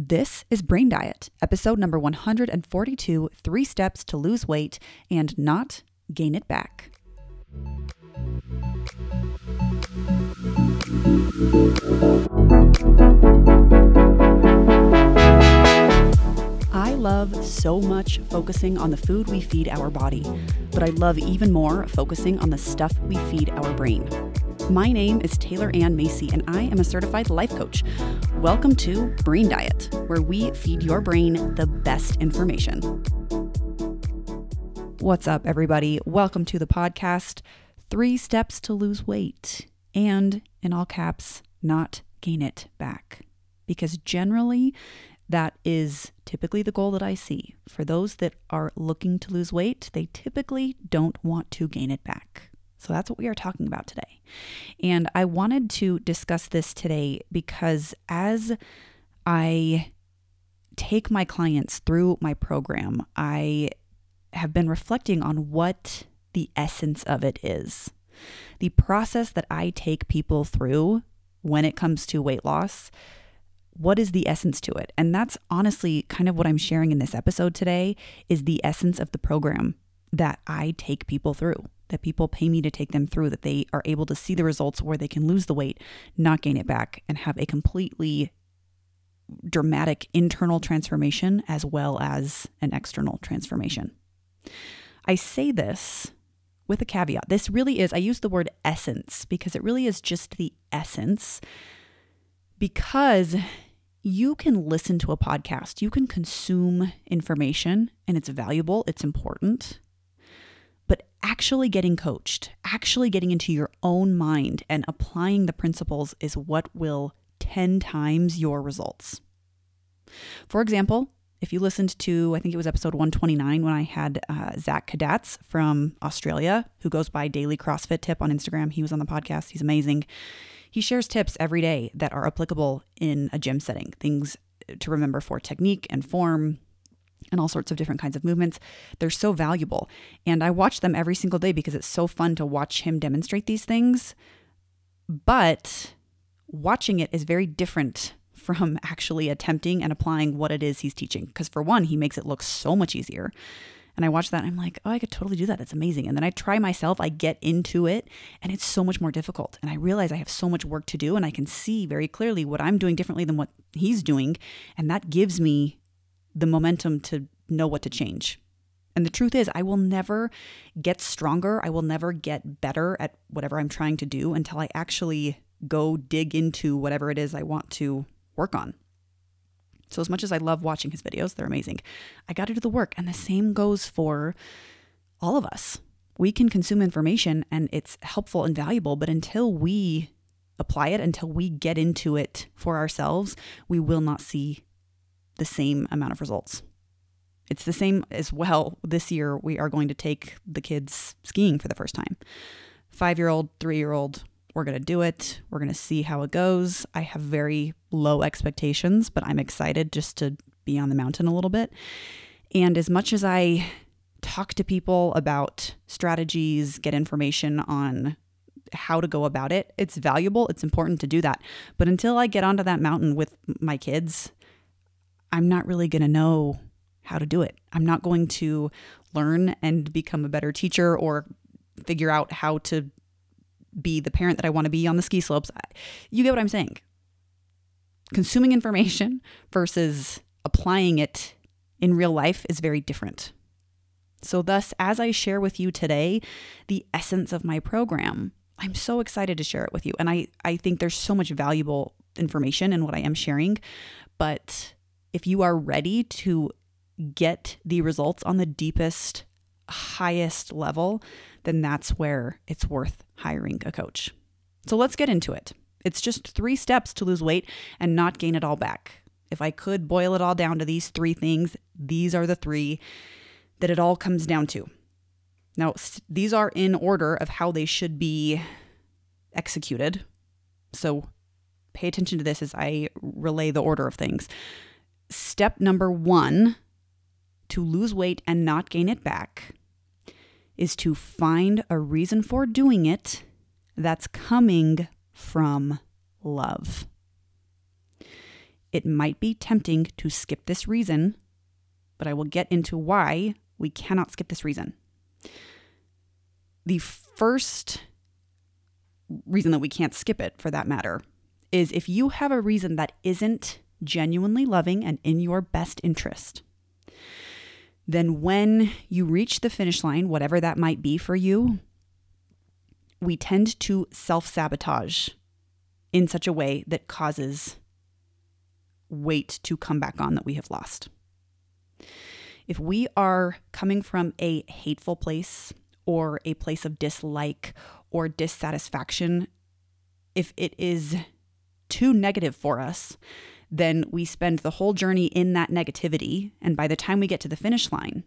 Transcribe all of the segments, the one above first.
This is Brain Diet, episode number 142 Three Steps to Lose Weight and Not Gain It Back. I love so much focusing on the food we feed our body, but I love even more focusing on the stuff we feed our brain. My name is Taylor Ann Macy, and I am a certified life coach. Welcome to Brain Diet, where we feed your brain the best information. What's up, everybody? Welcome to the podcast Three Steps to Lose Weight, and in all caps, not gain it back. Because generally, that is typically the goal that I see. For those that are looking to lose weight, they typically don't want to gain it back. So that's what we are talking about today. And I wanted to discuss this today because as I take my clients through my program, I have been reflecting on what the essence of it is. The process that I take people through when it comes to weight loss, what is the essence to it? And that's honestly kind of what I'm sharing in this episode today is the essence of the program that I take people through that people pay me to take them through, that they are able to see the results where they can lose the weight, not gain it back, and have a completely dramatic internal transformation as well as an external transformation. I say this with a caveat. This really is, I use the word essence because it really is just the essence because you can listen to a podcast, you can consume information, and it's valuable, it's important but actually getting coached, actually getting into your own mind and applying the principles is what will 10 times your results. For example, if you listened to, I think it was episode 129 when I had uh, Zach Kadatz from Australia, who goes by Daily CrossFit Tip on Instagram. He was on the podcast. He's amazing. He shares tips every day that are applicable in a gym setting, things to remember for technique and form, and all sorts of different kinds of movements. They're so valuable. And I watch them every single day because it's so fun to watch him demonstrate these things. But watching it is very different from actually attempting and applying what it is he's teaching. Because for one, he makes it look so much easier. And I watch that and I'm like, oh, I could totally do that. That's amazing. And then I try myself, I get into it, and it's so much more difficult. And I realize I have so much work to do, and I can see very clearly what I'm doing differently than what he's doing. And that gives me the momentum to know what to change. And the truth is, I will never get stronger. I will never get better at whatever I'm trying to do until I actually go dig into whatever it is I want to work on. So, as much as I love watching his videos, they're amazing. I got to do the work. And the same goes for all of us. We can consume information and it's helpful and valuable, but until we apply it, until we get into it for ourselves, we will not see the same amount of results. It's the same as well. This year, we are going to take the kids skiing for the first time. Five year old, three year old, we're going to do it. We're going to see how it goes. I have very low expectations, but I'm excited just to be on the mountain a little bit. And as much as I talk to people about strategies, get information on how to go about it, it's valuable. It's important to do that. But until I get onto that mountain with my kids, I'm not really going to know how to do it. I'm not going to learn and become a better teacher or figure out how to be the parent that I want to be on the ski slopes. You get what I'm saying. Consuming information versus applying it in real life is very different. So, thus, as I share with you today the essence of my program, I'm so excited to share it with you. And I, I think there's so much valuable information in what I am sharing, but if you are ready to get the results on the deepest, highest level, then that's where it's worth hiring a coach. So let's get into it. It's just three steps to lose weight and not gain it all back. If I could boil it all down to these three things, these are the three that it all comes down to. Now, these are in order of how they should be executed. So pay attention to this as I relay the order of things step number one to lose weight and not gain it back is to find a reason for doing it that's coming from love. it might be tempting to skip this reason, but I will get into why we cannot skip this reason. The first reason that we can't skip it, for that matter, is if you have a reason that isn't genuinely loving and in your best interest, then when you reach the finish line, whatever that might be for you, we tend to self sabotage in such a way that causes weight to come back on that we have lost. If we are coming from a hateful place or a place of dislike or dissatisfaction, if it is too negative for us, then we spend the whole journey in that negativity. And by the time we get to the finish line,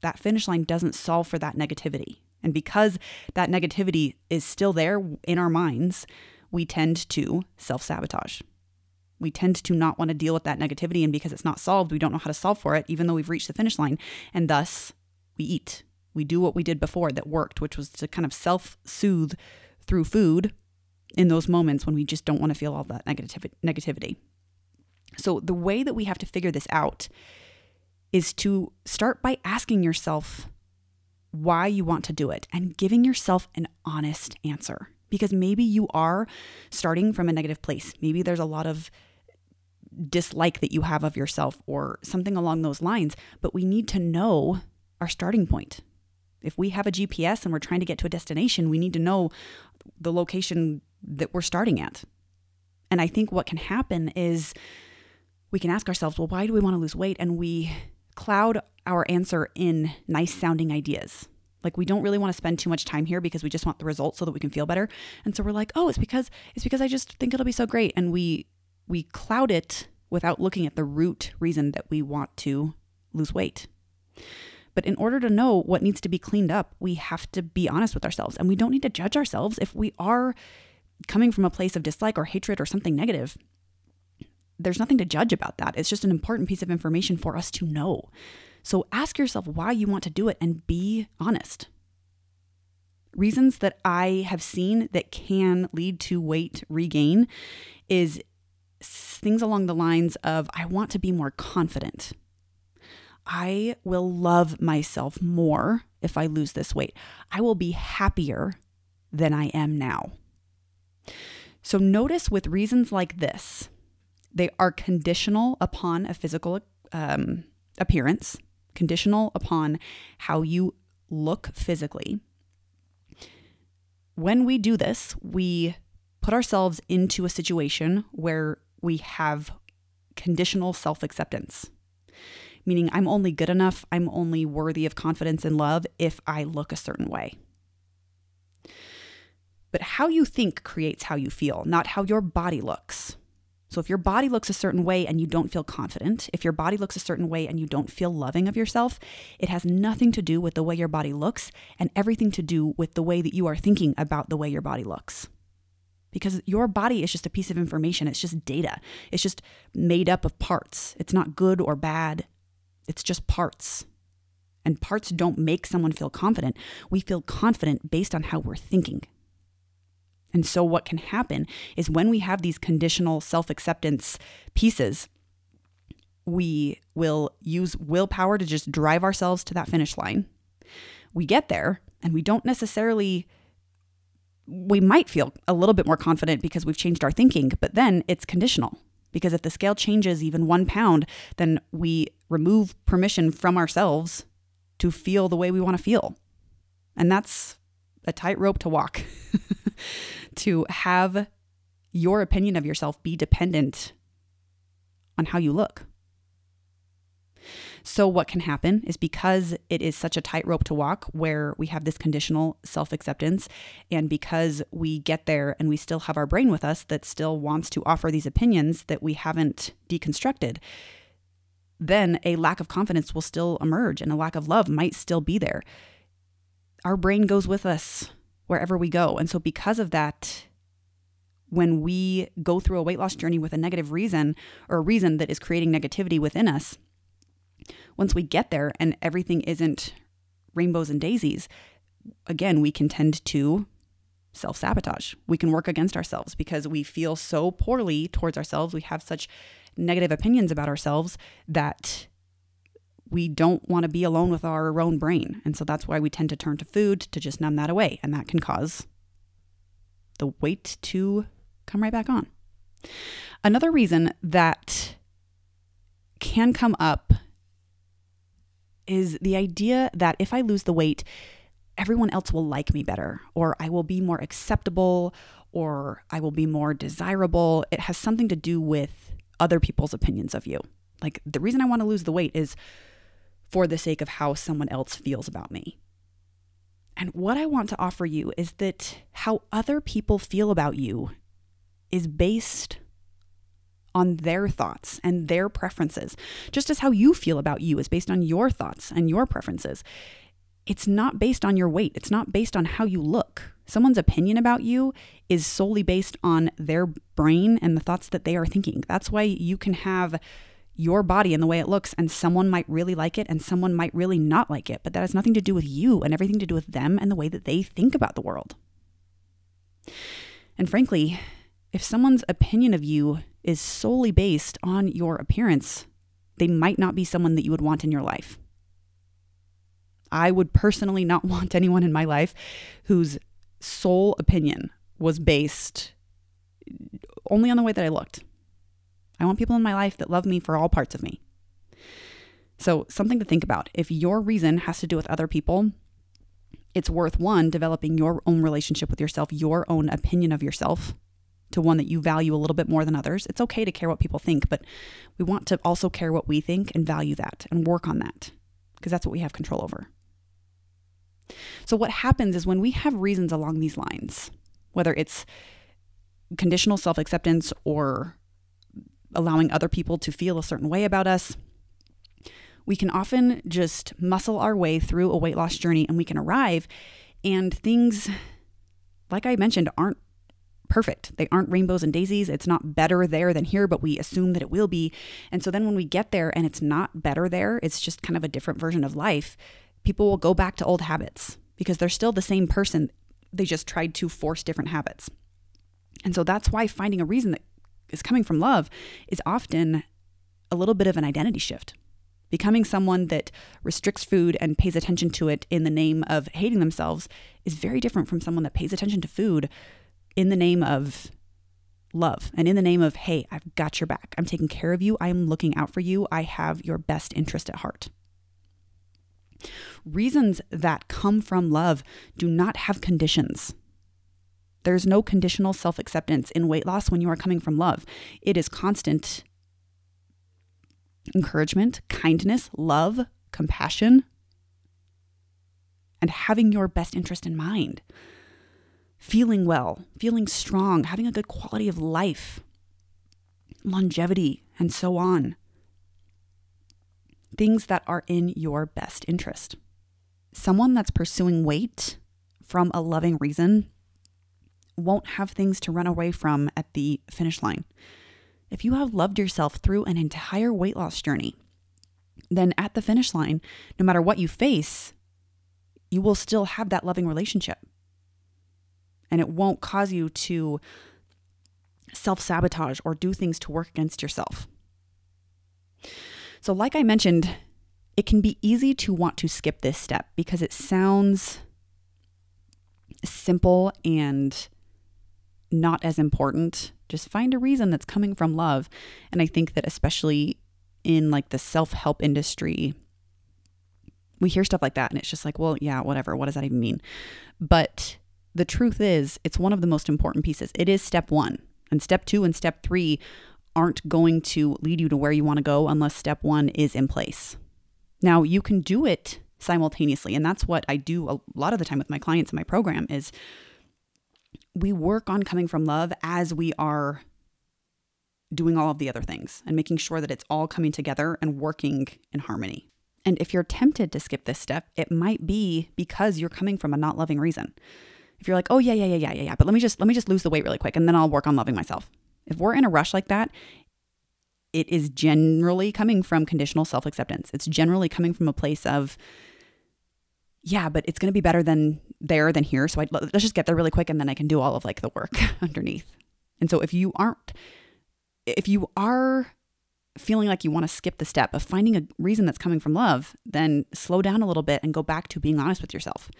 that finish line doesn't solve for that negativity. And because that negativity is still there in our minds, we tend to self sabotage. We tend to not want to deal with that negativity. And because it's not solved, we don't know how to solve for it, even though we've reached the finish line. And thus, we eat. We do what we did before that worked, which was to kind of self soothe through food in those moments when we just don't want to feel all that negativity. So, the way that we have to figure this out is to start by asking yourself why you want to do it and giving yourself an honest answer. Because maybe you are starting from a negative place. Maybe there's a lot of dislike that you have of yourself or something along those lines, but we need to know our starting point. If we have a GPS and we're trying to get to a destination, we need to know the location that we're starting at. And I think what can happen is we can ask ourselves, well, why do we want to lose weight? And we cloud our answer in nice sounding ideas. Like we don't really want to spend too much time here because we just want the results so that we can feel better. And so we're like, "Oh, it's because it's because I just think it'll be so great." And we we cloud it without looking at the root reason that we want to lose weight. But in order to know what needs to be cleaned up, we have to be honest with ourselves and we don't need to judge ourselves if we are coming from a place of dislike or hatred or something negative there's nothing to judge about that. It's just an important piece of information for us to know. So ask yourself why you want to do it and be honest. Reasons that I have seen that can lead to weight regain is things along the lines of I want to be more confident. I will love myself more if I lose this weight. I will be happier than I am now. So notice with reasons like this, they are conditional upon a physical um, appearance, conditional upon how you look physically. When we do this, we put ourselves into a situation where we have conditional self acceptance, meaning I'm only good enough, I'm only worthy of confidence and love if I look a certain way. But how you think creates how you feel, not how your body looks. So if your body looks a certain way and you don't feel confident, if your body looks a certain way and you don't feel loving of yourself, it has nothing to do with the way your body looks and everything to do with the way that you are thinking about the way your body looks. Because your body is just a piece of information, it's just data. It's just made up of parts. It's not good or bad, it's just parts. And parts don't make someone feel confident. We feel confident based on how we're thinking. And so, what can happen is when we have these conditional self acceptance pieces, we will use willpower to just drive ourselves to that finish line. We get there and we don't necessarily, we might feel a little bit more confident because we've changed our thinking, but then it's conditional. Because if the scale changes even one pound, then we remove permission from ourselves to feel the way we want to feel. And that's a tightrope to walk. to have your opinion of yourself be dependent on how you look. So, what can happen is because it is such a tightrope to walk where we have this conditional self acceptance, and because we get there and we still have our brain with us that still wants to offer these opinions that we haven't deconstructed, then a lack of confidence will still emerge and a lack of love might still be there. Our brain goes with us wherever we go. And so, because of that, when we go through a weight loss journey with a negative reason or a reason that is creating negativity within us, once we get there and everything isn't rainbows and daisies, again, we can tend to self sabotage. We can work against ourselves because we feel so poorly towards ourselves. We have such negative opinions about ourselves that we don't want to be alone with our own brain. And so that's why we tend to turn to food to just numb that away. And that can cause the weight to come right back on. Another reason that can come up is the idea that if I lose the weight, everyone else will like me better, or I will be more acceptable, or I will be more desirable. It has something to do with other people's opinions of you. Like the reason I want to lose the weight is for the sake of how someone else feels about me. And what I want to offer you is that how other people feel about you is based on their thoughts and their preferences, just as how you feel about you is based on your thoughts and your preferences. It's not based on your weight, it's not based on how you look. Someone's opinion about you is solely based on their brain and the thoughts that they are thinking. That's why you can have your body and the way it looks, and someone might really like it and someone might really not like it. But that has nothing to do with you and everything to do with them and the way that they think about the world. And frankly, if someone's opinion of you is solely based on your appearance, they might not be someone that you would want in your life. I would personally not want anyone in my life whose sole opinion was based only on the way that I looked. I want people in my life that love me for all parts of me. So, something to think about. If your reason has to do with other people, it's worth one, developing your own relationship with yourself, your own opinion of yourself to one that you value a little bit more than others. It's okay to care what people think, but we want to also care what we think and value that and work on that because that's what we have control over. So, what happens is when we have reasons along these lines, whether it's conditional self acceptance or allowing other people to feel a certain way about us, we can often just muscle our way through a weight loss journey and we can arrive and things like I mentioned aren't perfect. They aren't rainbows and daisies. It's not better there than here, but we assume that it will be. And so then when we get there and it's not better there, it's just kind of a different version of life, people will go back to old habits because they're still the same person. They just tried to force different habits. And so that's why finding a reason that is coming from love is often a little bit of an identity shift. Becoming someone that restricts food and pays attention to it in the name of hating themselves is very different from someone that pays attention to food in the name of love and in the name of, hey, I've got your back. I'm taking care of you. I'm looking out for you. I have your best interest at heart. Reasons that come from love do not have conditions. There's no conditional self acceptance in weight loss when you are coming from love. It is constant encouragement, kindness, love, compassion, and having your best interest in mind. Feeling well, feeling strong, having a good quality of life, longevity, and so on. Things that are in your best interest. Someone that's pursuing weight from a loving reason won't have things to run away from at the finish line. If you have loved yourself through an entire weight loss journey, then at the finish line, no matter what you face, you will still have that loving relationship. And it won't cause you to self sabotage or do things to work against yourself. So, like I mentioned, it can be easy to want to skip this step because it sounds simple and not as important. Just find a reason that's coming from love. And I think that especially in like the self-help industry, we hear stuff like that and it's just like, well, yeah, whatever. What does that even mean? But the truth is, it's one of the most important pieces. It is step 1. And step 2 and step 3 aren't going to lead you to where you want to go unless step 1 is in place. Now, you can do it simultaneously, and that's what I do a lot of the time with my clients in my program is we work on coming from love as we are doing all of the other things and making sure that it's all coming together and working in harmony. And if you're tempted to skip this step, it might be because you're coming from a not loving reason. If you're like, "Oh yeah, yeah, yeah, yeah, yeah, yeah, but let me just let me just lose the weight really quick and then I'll work on loving myself." If we're in a rush like that, it is generally coming from conditional self-acceptance. It's generally coming from a place of yeah, but it's going to be better than there than here. So I, let's just get there really quick and then I can do all of like the work underneath. And so if you aren't, if you are feeling like you want to skip the step of finding a reason that's coming from love, then slow down a little bit and go back to being honest with yourself.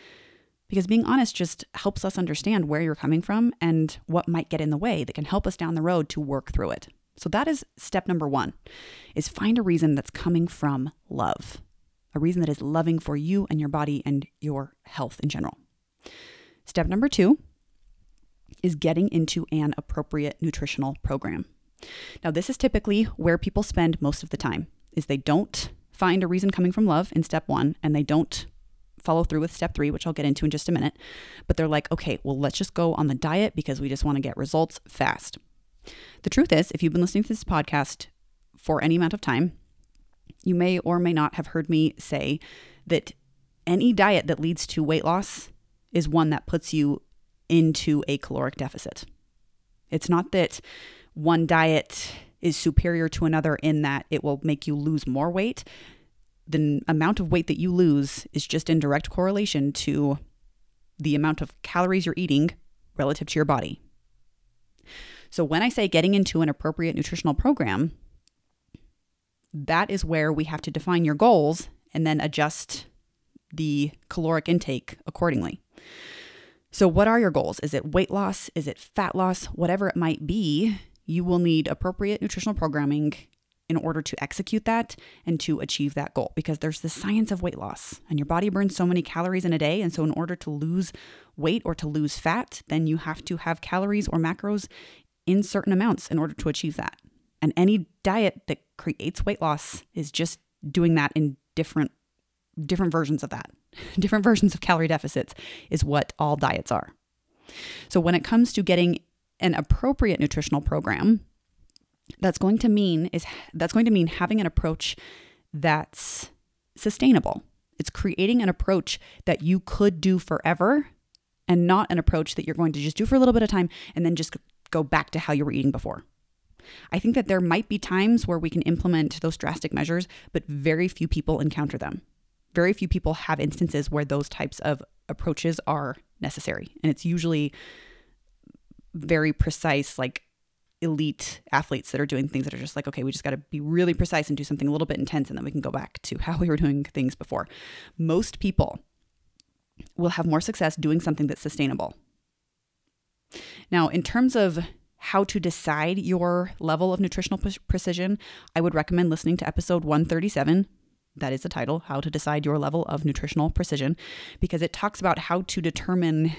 Because being honest just helps us understand where you're coming from and what might get in the way that can help us down the road to work through it. So that is step number 1 is find a reason that's coming from love. A reason that is loving for you and your body and your health in general. Step number 2 is getting into an appropriate nutritional program. Now, this is typically where people spend most of the time is they don't find a reason coming from love in step 1 and they don't follow through with step 3, which I'll get into in just a minute, but they're like, "Okay, well, let's just go on the diet because we just want to get results fast." The truth is, if you've been listening to this podcast for any amount of time, you may or may not have heard me say that any diet that leads to weight loss is one that puts you into a caloric deficit. It's not that one diet is superior to another in that it will make you lose more weight. The amount of weight that you lose is just in direct correlation to the amount of calories you're eating relative to your body. So, when I say getting into an appropriate nutritional program, that is where we have to define your goals and then adjust the caloric intake accordingly. So, what are your goals? Is it weight loss? Is it fat loss? Whatever it might be, you will need appropriate nutritional programming in order to execute that and to achieve that goal because there's the science of weight loss and your body burns so many calories in a day. And so, in order to lose weight or to lose fat, then you have to have calories or macros in certain amounts in order to achieve that. And any diet that creates weight loss is just doing that in different different versions of that. different versions of calorie deficits is what all diets are. So when it comes to getting an appropriate nutritional program, that's going to mean is that's going to mean having an approach that's sustainable. It's creating an approach that you could do forever and not an approach that you're going to just do for a little bit of time and then just go back to how you were eating before. I think that there might be times where we can implement those drastic measures, but very few people encounter them very few people have instances where those types of approaches are necessary. And it's usually very precise, like elite athletes that are doing things that are just like, okay, we just got to be really precise and do something a little bit intense, and then we can go back to how we were doing things before. Most people will have more success doing something that's sustainable. Now, in terms of how to decide your level of nutritional precision, I would recommend listening to episode 137 that is the title, How to Decide Your Level of Nutritional Precision, because it talks about how to determine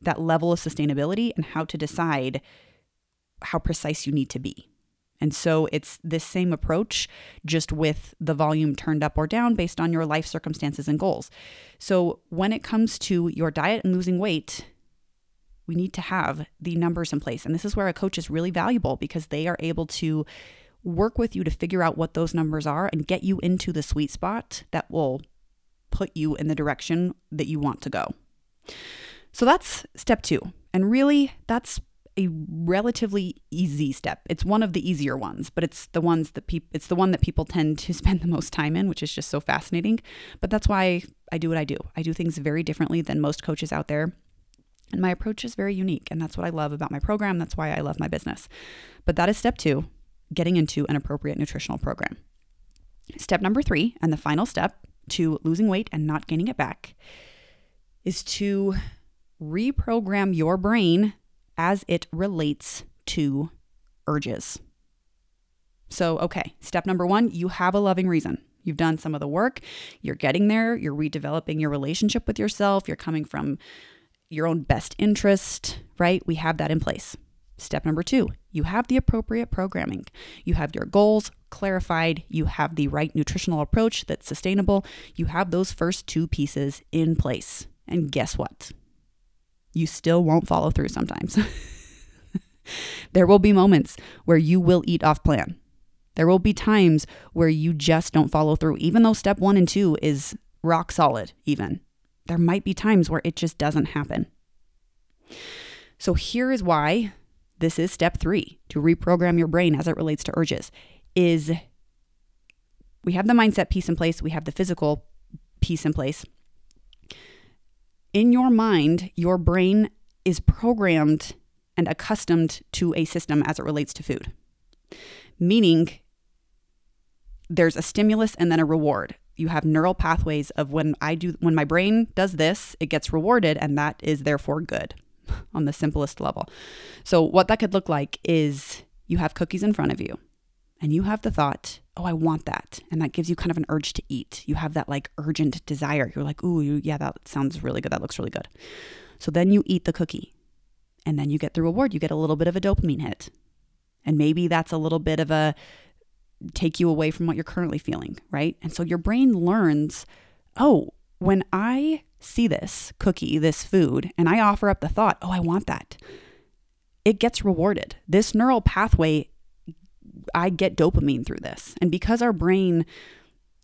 that level of sustainability and how to decide how precise you need to be. And so it's this same approach, just with the volume turned up or down based on your life circumstances and goals. So when it comes to your diet and losing weight, we need to have the numbers in place. And this is where a coach is really valuable because they are able to work with you to figure out what those numbers are and get you into the sweet spot that will put you in the direction that you want to go. So that's step two. And really, that's a relatively easy step. It's one of the easier ones, but it's the ones that people it's the one that people tend to spend the most time in, which is just so fascinating. But that's why I do what I do. I do things very differently than most coaches out there. And my approach is very unique, and that's what I love about my program. That's why I love my business. But that is step 2, getting into an appropriate nutritional program. Step number three, and the final step to losing weight and not gaining it back, is to reprogram your brain as it relates to urges. So, okay, step number one, you have a loving reason. You've done some of the work, you're getting there, you're redeveloping your relationship with yourself, you're coming from your own best interest, right? We have that in place. Step number two, you have the appropriate programming. You have your goals clarified. You have the right nutritional approach that's sustainable. You have those first two pieces in place. And guess what? You still won't follow through sometimes. there will be moments where you will eat off plan. There will be times where you just don't follow through, even though step one and two is rock solid, even. There might be times where it just doesn't happen. So here is why this is step 3 to reprogram your brain as it relates to urges is we have the mindset piece in place, we have the physical piece in place. In your mind, your brain is programmed and accustomed to a system as it relates to food. Meaning, there's a stimulus and then a reward. You have neural pathways of when I do when my brain does this, it gets rewarded and that is therefore good on the simplest level. So what that could look like is you have cookies in front of you and you have the thought, "Oh, I want that." And that gives you kind of an urge to eat. You have that like urgent desire. You're like, "Ooh, yeah, that sounds really good. That looks really good." So then you eat the cookie. And then you get the reward. You get a little bit of a dopamine hit. And maybe that's a little bit of a take you away from what you're currently feeling, right? And so your brain learns, oh, when I see this cookie, this food, and I offer up the thought, oh, I want that, it gets rewarded. This neural pathway, I get dopamine through this. And because our brain,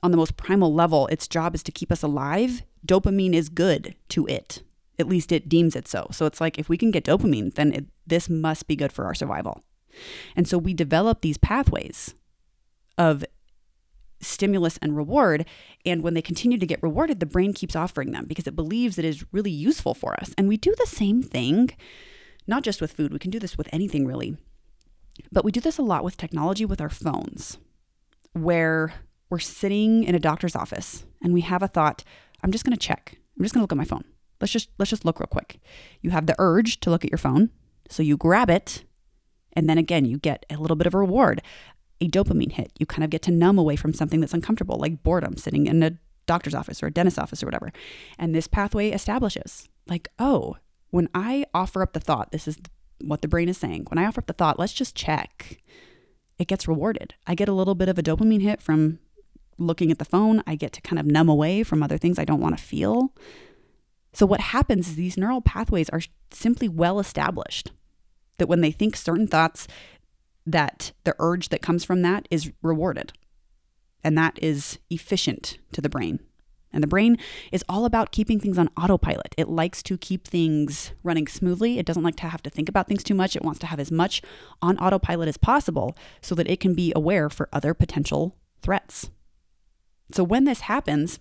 on the most primal level, its job is to keep us alive, dopamine is good to it. At least it deems it so. So it's like if we can get dopamine, then it, this must be good for our survival. And so we develop these pathways of stimulus and reward. And when they continue to get rewarded, the brain keeps offering them because it believes it is really useful for us. And we do the same thing, not just with food, we can do this with anything really. But we do this a lot with technology with our phones, where we're sitting in a doctor's office and we have a thought, I'm just going to check. I'm just going to look at my phone. Let's just let's just look real quick. You have the urge to look at your phone, so you grab it and then again, you get a little bit of a reward a dopamine hit. You kind of get to numb away from something that's uncomfortable, like boredom, sitting in a doctor's office or a dentist's office or whatever. And this pathway establishes, like, oh, when I offer up the thought, this is what the brain is saying. When I offer up the thought, let's just check, it gets rewarded. I get a little bit of a dopamine hit from looking at the phone. I get to kind of numb away from other things I don't want to feel. So, what happens is these neural pathways are simply well established. That when they think certain thoughts, that the urge that comes from that is rewarded. And that is efficient to the brain. And the brain is all about keeping things on autopilot. It likes to keep things running smoothly. It doesn't like to have to think about things too much. It wants to have as much on autopilot as possible so that it can be aware for other potential threats. So when this happens,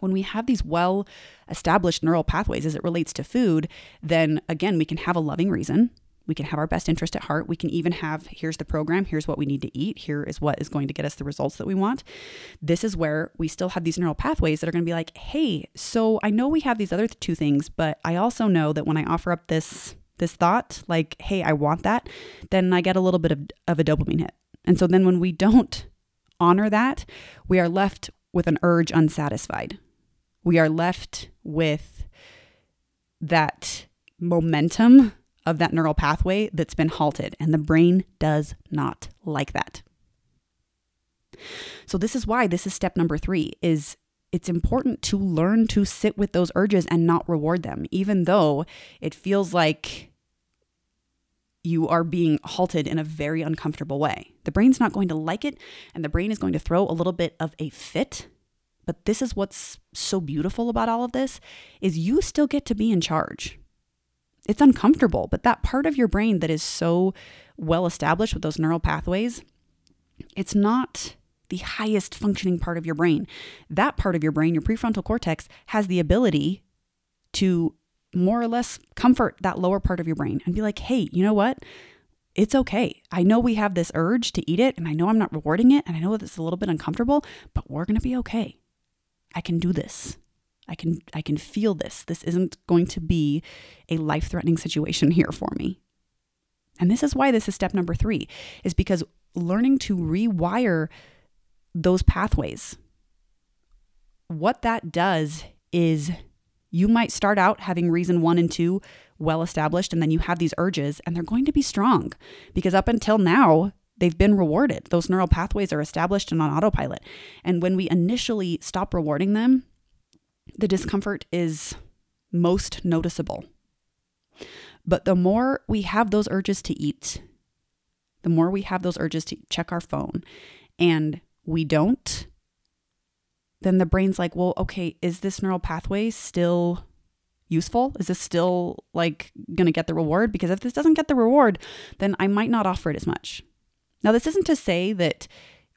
when we have these well established neural pathways as it relates to food, then again, we can have a loving reason we can have our best interest at heart. We can even have here's the program, here's what we need to eat, here is what is going to get us the results that we want. This is where we still have these neural pathways that are going to be like, hey, so I know we have these other two things, but I also know that when I offer up this this thought, like, hey, I want that, then I get a little bit of, of a dopamine hit. And so then when we don't honor that, we are left with an urge unsatisfied. We are left with that momentum of that neural pathway that's been halted, and the brain does not like that. So this is why this is step number 3 is it's important to learn to sit with those urges and not reward them even though it feels like you are being halted in a very uncomfortable way. The brain's not going to like it and the brain is going to throw a little bit of a fit. But this is what's so beautiful about all of this is you still get to be in charge it's uncomfortable, but that part of your brain that is so well established with those neural pathways, it's not the highest functioning part of your brain. That part of your brain, your prefrontal cortex, has the ability to more or less comfort that lower part of your brain and be like, hey, you know what? It's okay. I know we have this urge to eat it, and I know I'm not rewarding it, and I know that it's a little bit uncomfortable, but we're going to be okay. I can do this. I can I can feel this. This isn't going to be a life-threatening situation here for me. And this is why this is step number 3 is because learning to rewire those pathways. What that does is you might start out having reason 1 and 2 well established and then you have these urges and they're going to be strong because up until now they've been rewarded. Those neural pathways are established and on autopilot. And when we initially stop rewarding them, the discomfort is most noticeable. But the more we have those urges to eat, the more we have those urges to check our phone, and we don't, then the brain's like, well, okay, is this neural pathway still useful? Is this still like going to get the reward? Because if this doesn't get the reward, then I might not offer it as much. Now, this isn't to say that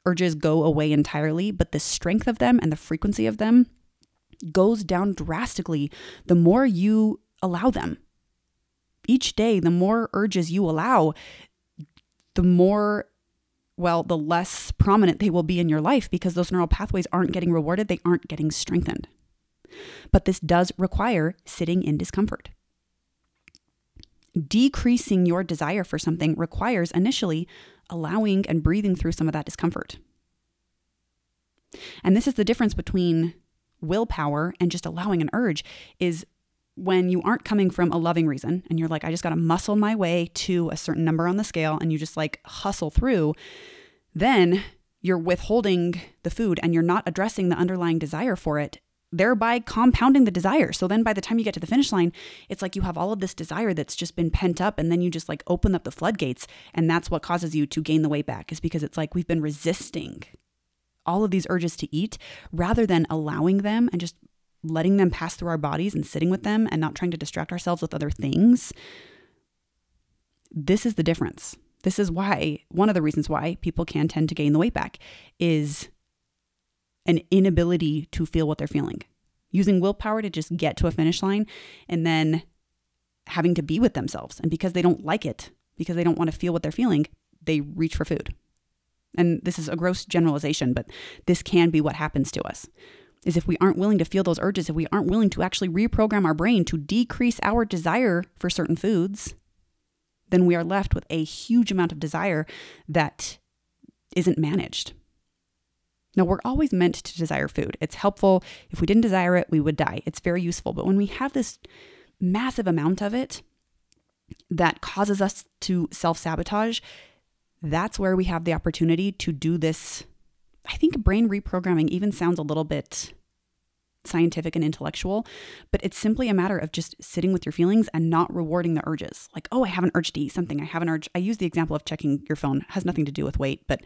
urges go away entirely, but the strength of them and the frequency of them goes down drastically the more you allow them. Each day, the more urges you allow, the more well, the less prominent they will be in your life because those neural pathways aren't getting rewarded, they aren't getting strengthened. But this does require sitting in discomfort. Decreasing your desire for something requires initially allowing and breathing through some of that discomfort. And this is the difference between willpower and just allowing an urge is when you aren't coming from a loving reason and you're like I just got to muscle my way to a certain number on the scale and you just like hustle through then you're withholding the food and you're not addressing the underlying desire for it thereby compounding the desire. So then by the time you get to the finish line, it's like you have all of this desire that's just been pent up and then you just like open up the floodgates and that's what causes you to gain the weight back is because it's like we've been resisting all of these urges to eat rather than allowing them and just letting them pass through our bodies and sitting with them and not trying to distract ourselves with other things. This is the difference. This is why one of the reasons why people can tend to gain the weight back is an inability to feel what they're feeling. Using willpower to just get to a finish line and then having to be with themselves. And because they don't like it, because they don't want to feel what they're feeling, they reach for food. And this is a gross generalization, but this can be what happens to us. Is if we aren't willing to feel those urges, if we aren't willing to actually reprogram our brain to decrease our desire for certain foods, then we are left with a huge amount of desire that isn't managed. Now, we're always meant to desire food. It's helpful. If we didn't desire it, we would die. It's very useful. But when we have this massive amount of it that causes us to self sabotage, that's where we have the opportunity to do this. I think brain reprogramming even sounds a little bit scientific and intellectual, but it's simply a matter of just sitting with your feelings and not rewarding the urges. Like, oh, I have an urge to eat something. I have an urge. I use the example of checking your phone. It has nothing to do with weight, but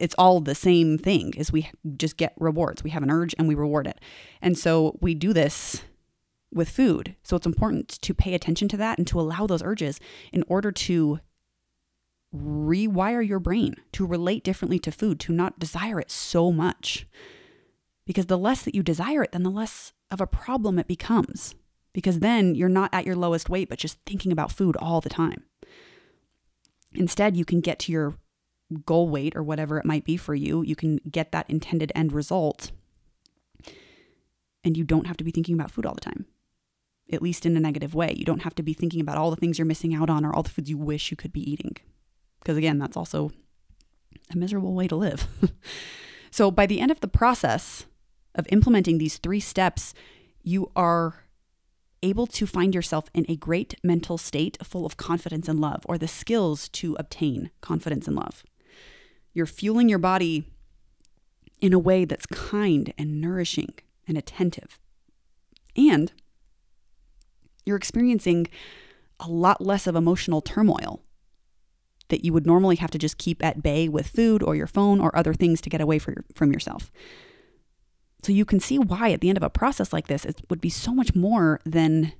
it's all the same thing is we just get rewards. We have an urge and we reward it. And so we do this with food. So it's important to pay attention to that and to allow those urges in order to rewire your brain to relate differently to food, to not desire it so much. Because the less that you desire it, then the less of a problem it becomes. Because then you're not at your lowest weight, but just thinking about food all the time. Instead, you can get to your goal weight or whatever it might be for you, you can get that intended end result. And you don't have to be thinking about food all the time, at least in a negative way. You don't have to be thinking about all the things you're missing out on or all the foods you wish you could be eating. Because again, that's also a miserable way to live. so by the end of the process of implementing these three steps, you are able to find yourself in a great mental state full of confidence and love, or the skills to obtain confidence and love. You're fueling your body in a way that's kind and nourishing and attentive. And you're experiencing a lot less of emotional turmoil that you would normally have to just keep at bay with food or your phone or other things to get away from yourself. So you can see why at the end of a process like this, it would be so much more than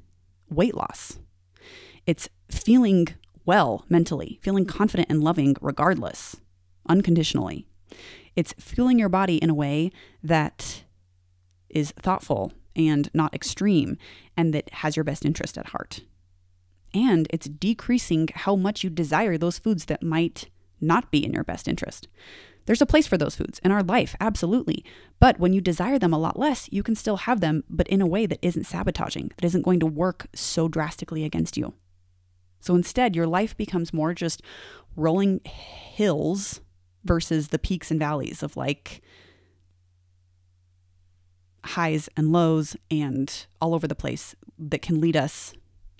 weight loss. It's feeling well mentally, feeling confident and loving regardless unconditionally. It's fueling your body in a way that is thoughtful and not extreme and that has your best interest at heart. And it's decreasing how much you desire those foods that might not be in your best interest. There's a place for those foods in our life, absolutely. But when you desire them a lot less, you can still have them, but in a way that isn't sabotaging, that isn't going to work so drastically against you. So instead, your life becomes more just rolling hills versus the peaks and valleys of like highs and lows and all over the place that can lead us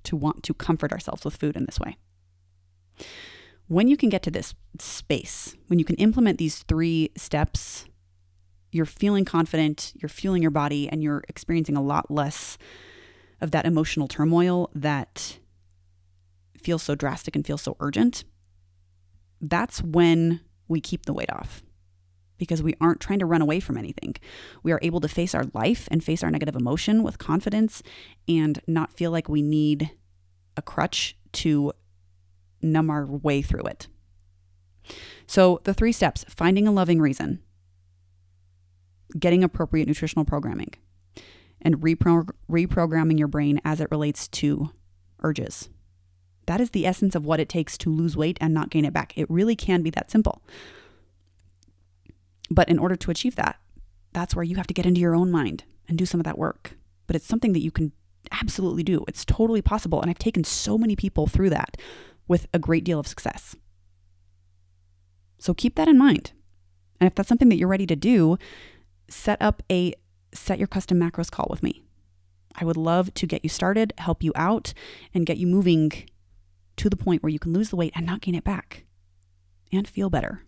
to want to comfort ourselves with food in this way. When you can get to this space, when you can implement these three steps, you're feeling confident, you're fueling your body, and you're experiencing a lot less of that emotional turmoil that feels so drastic and feels so urgent. That's when we keep the weight off because we aren't trying to run away from anything. We are able to face our life and face our negative emotion with confidence and not feel like we need a crutch to numb our way through it. So, the three steps finding a loving reason, getting appropriate nutritional programming, and repro- reprogramming your brain as it relates to urges. That is the essence of what it takes to lose weight and not gain it back. It really can be that simple. But in order to achieve that, that's where you have to get into your own mind and do some of that work. But it's something that you can absolutely do. It's totally possible. And I've taken so many people through that with a great deal of success. So keep that in mind. And if that's something that you're ready to do, set up a set your custom macros call with me. I would love to get you started, help you out, and get you moving to the point where you can lose the weight and not gain it back and feel better.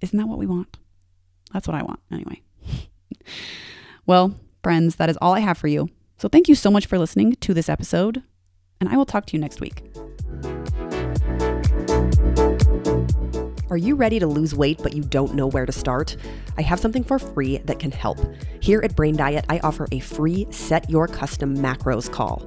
Isn't that what we want? That's what I want, anyway. well, friends, that is all I have for you. So thank you so much for listening to this episode, and I will talk to you next week. Are you ready to lose weight but you don't know where to start? I have something for free that can help. Here at Brain Diet, I offer a free Set Your Custom Macros call.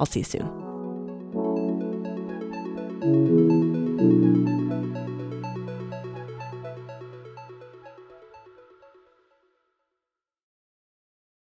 I'll see you soon.